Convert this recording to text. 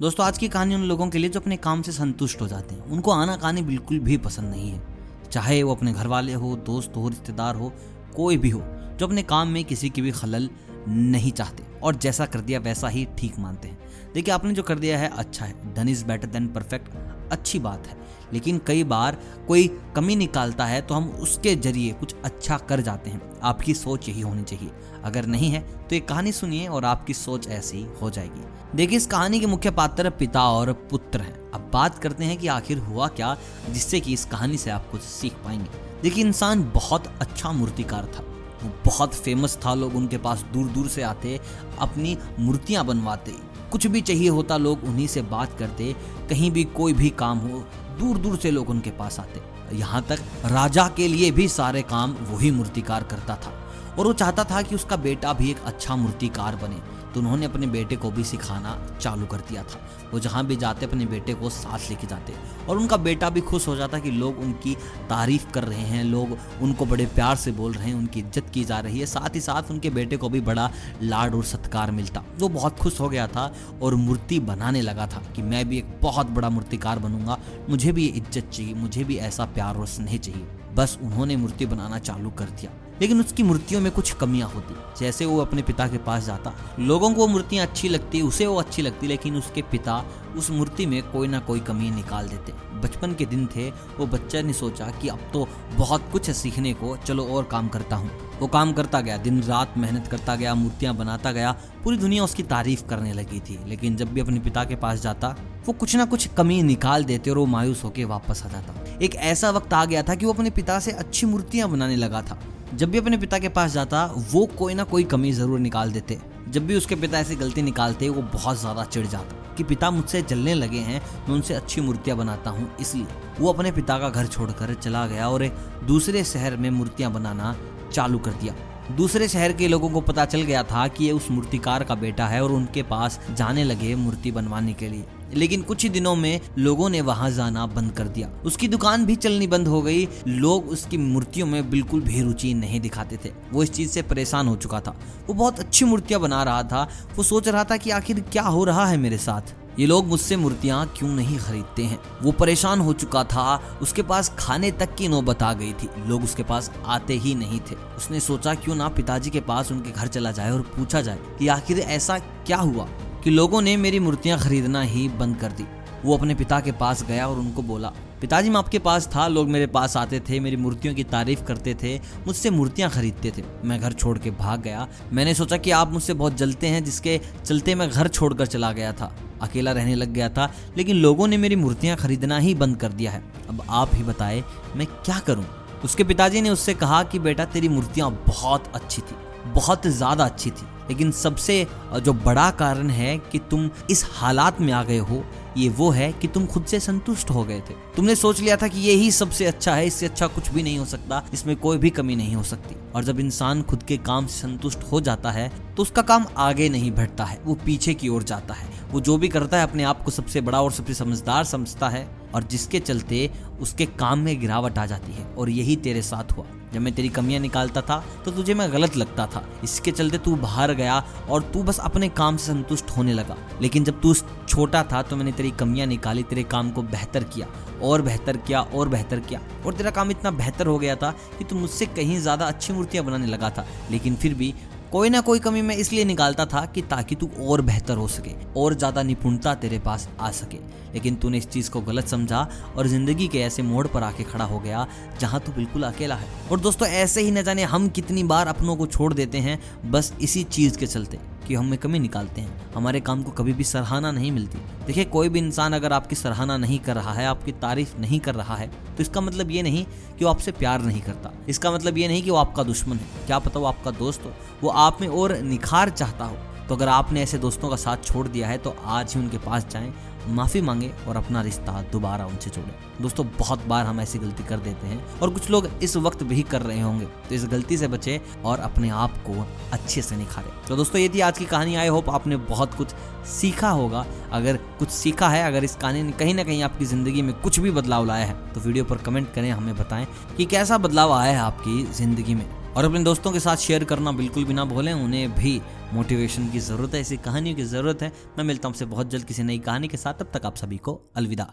दोस्तों, आज की कहानी उन लोगों के लिए जो अपने काम से संतुष्ट हो जाते हैं। उनको आना कहानी बिल्कुल भी पसंद नहीं है। चाहे वो अपने घर वाले हो, दोस्त हो, रिश्तेदार हो, कोई भी हो, जो अपने काम में किसी की भी खलल नहीं चाहते और जैसा कर दिया वैसा ही ठीक मानते हैं। देखिए, आपने जो कर दिया है अच्छा है। Done is better than perfect अच्छी बात है। लेकिन कई बार कोई कमी निकालता है तो हम उसके ज़रिए कुछ अच्छा कर जाते हैं। आपकी सोच यही होनी चाहिए। अगर नहीं है तो ये कहानी सुनिए और आपकी सोच ऐसी हो जाएगी। देखिए, इस कहानी के मुख्य पात्र पिता और पुत्र हैं। अब बात करते हैं कि आखिर हुआ क्या, जिससे कि इस कहानी से आप कुछ सीख पाएँगे। देखिए, इंसान बहुत अच्छा मूर्तिकार था। वो बहुत फ़ेमस था, लोग उनके पास दूर दूर से आते, अपनी मूर्तियाँ बनवाते। कुछ भी चाहिए होता, लोग उन्हीं से बात करते, कहीं भी कोई भी काम हो दूर दूर से लोग उनके पास आते। यहाँ तक राजा के लिए भी सारे काम वही मूर्तिकार करता था, और वो चाहता था कि उसका बेटा भी एक अच्छा मूर्तिकार बने। तो उन्होंने अपने बेटे को भी सिखाना चालू कर दिया था। वो जहाँ भी जाते, अपने बेटे को साथ लेके जाते। और उनका बेटा भी खुश हो जाता कि लोग उनकी तारीफ़ कर रहे हैं, लोग उनको बड़े प्यार से बोल रहे हैं, उनकी इज़्ज़त की जा रही है। साथ ही साथ उनके बेटे को भी बड़ा लाड और सत्कार मिलता। वो बहुत खुश हो गया था और मूर्ति बनाने लगा था कि मैं भी एक बहुत बड़ा मूर्तिकार बनूँगा। मुझे भी ये इज़्ज़त चाहिए, मुझे भी ऐसा प्यार और स्नेह चाहिए। बस उन्होंने मूर्ति बनाना चालू कर दिया। लेकिन उसकी मूर्तियों में कुछ कमियाँ होती जैसे वो अपने पिता के पास जाता। लोगों को वो मूर्तियाँ अच्छी लगती, उसे वो अच्छी लगती, लेकिन उसके पिता उस मूर्ति में कोई ना कोई कमी निकाल देते। बचपन के दिन थे, वो बच्चा ने सोचा कि अब तो बहुत कुछ है सीखने को, चलो और काम करता हूँ। वो काम करता गया, दिन रात मेहनत करता गया, मूर्तियाँ बनाता गया, पूरी दुनिया उसकी तारीफ़ करने लगी थी। लेकिन जब भी अपने पिता के पास जाता, वो कुछ ना कुछ कमी निकाल देते और वो मायूस होकर वापस आ जाता। एक ऐसा वक्त आ गया था कि वो अपने पिता से अच्छी मूर्तियाँ बनाने लगा था। जब भी अपने पिता के पास जाता, वो कोई ना कोई कमी ज़रूर निकाल देते। जब भी उसके पिता ऐसी गलती निकालते, वो बहुत ज़्यादा चिढ़ जाता कि पिता मुझसे जलने लगे हैं, मैं उनसे अच्छी मूर्तियाँ बनाता हूँ, इसलिए वो अपने पिता का घर छोड़कर चला गया और दूसरे शहर में मूर्तियाँ बनाना चालू कर दिया। दूसरे शहर के लोगों को पता चल गया था कि ये उस मूर्तिकार का बेटा है और उनके पास जाने लगे मूर्ति बनवाने के लिए। लेकिन कुछ ही दिनों में लोगों ने वहाँ जाना बंद कर दिया। उसकी दुकान भी चलनी बंद हो गई। लोग उसकी मूर्तियों में बिल्कुल भी रुचि नहीं दिखाते थे। वो इस चीज़ से परेशान हो चुका था। वो बहुत अच्छी मूर्तियाँ बना रहा था। वो सोच रहा था कि आखिर क्या हो रहा है मेरे साथ? ये लोग मुझसे मूर्तियाँ क्यों नहीं खरीदते हैं? वो परेशान हो चुका था। उसके पास खाने तक की नौबत आ गई थी। लोग उसके पास आते ही नहीं थे। उसने सोचा, क्यों ना पिताजी के पास उनके घर चला जाए और पूछा जाए कि आखिर ऐसा क्या हुआ कि लोगों ने मेरी मूर्तियाँ खरीदना ही बंद कर दी? वो अपने पिता के पास गया और उनको बोला, पिताजी, मैं आपके पास था। लोग मेरे पास आते थे, मेरी मूर्तियों की तारीफ़ करते थे, मुझसे मूर्तियाँ खरीदते थे। मैं घर छोड़ के भाग गया। मैंने सोचा कि आप मुझसे बहुत जलते हैं, जिसके चलते मैं घर छोड़कर चला गया था। अकेला रहने लग गया था, लेकिन लोगों ने मेरी मूर्तियाँ खरीदना ही बंद कर दिया है। अब आप ही बताए, मैं क्या करूँ? उसके पिताजी ने उससे कहा कि, बेटा, तेरी मूर्तियाँ बहुत अच्छी थी, बहुत ज़्यादा अच्छी थी, लेकिन सबसे जो बड़ा कारण है कि तुम इस हालात में आ गए हो, ये वो है कि तुम खुद से संतुष्ट हो गए थे। तुमने सोच लिया था कि ये ही सबसे अच्छा है, इससे अच्छा कुछ भी नहीं हो सकता, इसमें कोई भी कमी नहीं हो सकती। और जब इंसान खुद के काम से संतुष्ट हो जाता है तो उसका काम आगे नहीं बढ़ता है, वो पीछे की ओर जाता है। वो जो भी करता है, अपने आप को सबसे बड़ा और सबसे समझदार समझता है, और जिसके चलते उसके काम में गिरावट आ जाती है, और यही तेरे साथ हुआ। जब मैं तेरी कमियाँ निकालता था तो तुझे मैं गलत लगता था। इसके चलते तू बाहर गया, और तू बस अपने काम से संतुष्ट होने लगा। लेकिन जब तू छोटा था तो मैंने तेरी कमियाँ निकाली, तेरे काम को बेहतर किया। और बेहतर किया, और बेहतर किया। और तेरा काम इतना बेहतर हो गया था कि तू मुझसे कहीं ज़्यादा अच्छी मूर्तियाँ बनाने लगा था। लेकिन फिर भी कोई ना कोई कमी मैं इसलिए निकालता था कि ताकि तू और बेहतर हो सके, और ज़्यादा निपुणता तेरे पास आ सके। लेकिन तूने इस चीज़ को गलत समझा और ज़िंदगी के ऐसे मोड़ पर आके खड़ा हो गया, जहाँ तू बिल्कुल अकेला है। और दोस्तों, ऐसे ही न जाने हम कितनी बार अपनों को छोड़ देते हैं, बस इसी चीज़ के चलते। कि हम में कमी निकालते हैं। हमारे काम को कभी भी सराहना नहीं मिलती। देखिए, कोई भी इंसान अगर आपकी सराहना नहीं कर रहा है, आपकी तारीफ़ नहीं कर रहा है तो इसका मतलब ये नहीं कि वो आपसे प्यार नहीं करता। इसका मतलब ये नहीं कि वो आपका दुश्मन है। क्या पता वो आपका दोस्त हो, वो आप में और निखार चाहता हो। तो अगर आपने ऐसे दोस्तों का साथ छोड़ दिया है तो आज ही उनके पास जाएँ, माफ़ी मांगे और अपना रिश्ता दोबारा उनसे जोड़े। दोस्तों, बहुत बार हम ऐसी गलती कर देते हैं और कुछ लोग इस वक्त भी कर रहे होंगे। तो इस गलती से बचे और अपने आप को अच्छे से निखारे। तो दोस्तों, ये थी आज की कहानी। आई होप आपने बहुत कुछ सीखा होगा। अगर कुछ सीखा है, अगर इस कहानी ने कहीं ना कहीं आपकी ज़िंदगी में कुछ भी बदलाव लाया है तो वीडियो पर कमेंट करें, हमें बताएँ कि कैसा बदलाव आया है आपकी ज़िंदगी में। और अपने दोस्तों के साथ शेयर करना बिल्कुल भी ना भूलें, उन्हें भी मोटिवेशन की ज़रूरत है, ऐसी कहानियों की ज़रूरत है। मैं मिलता हूँ आपसे बहुत जल्द किसी नई कहानी के साथ, तब तक आप सभी को अलविदा।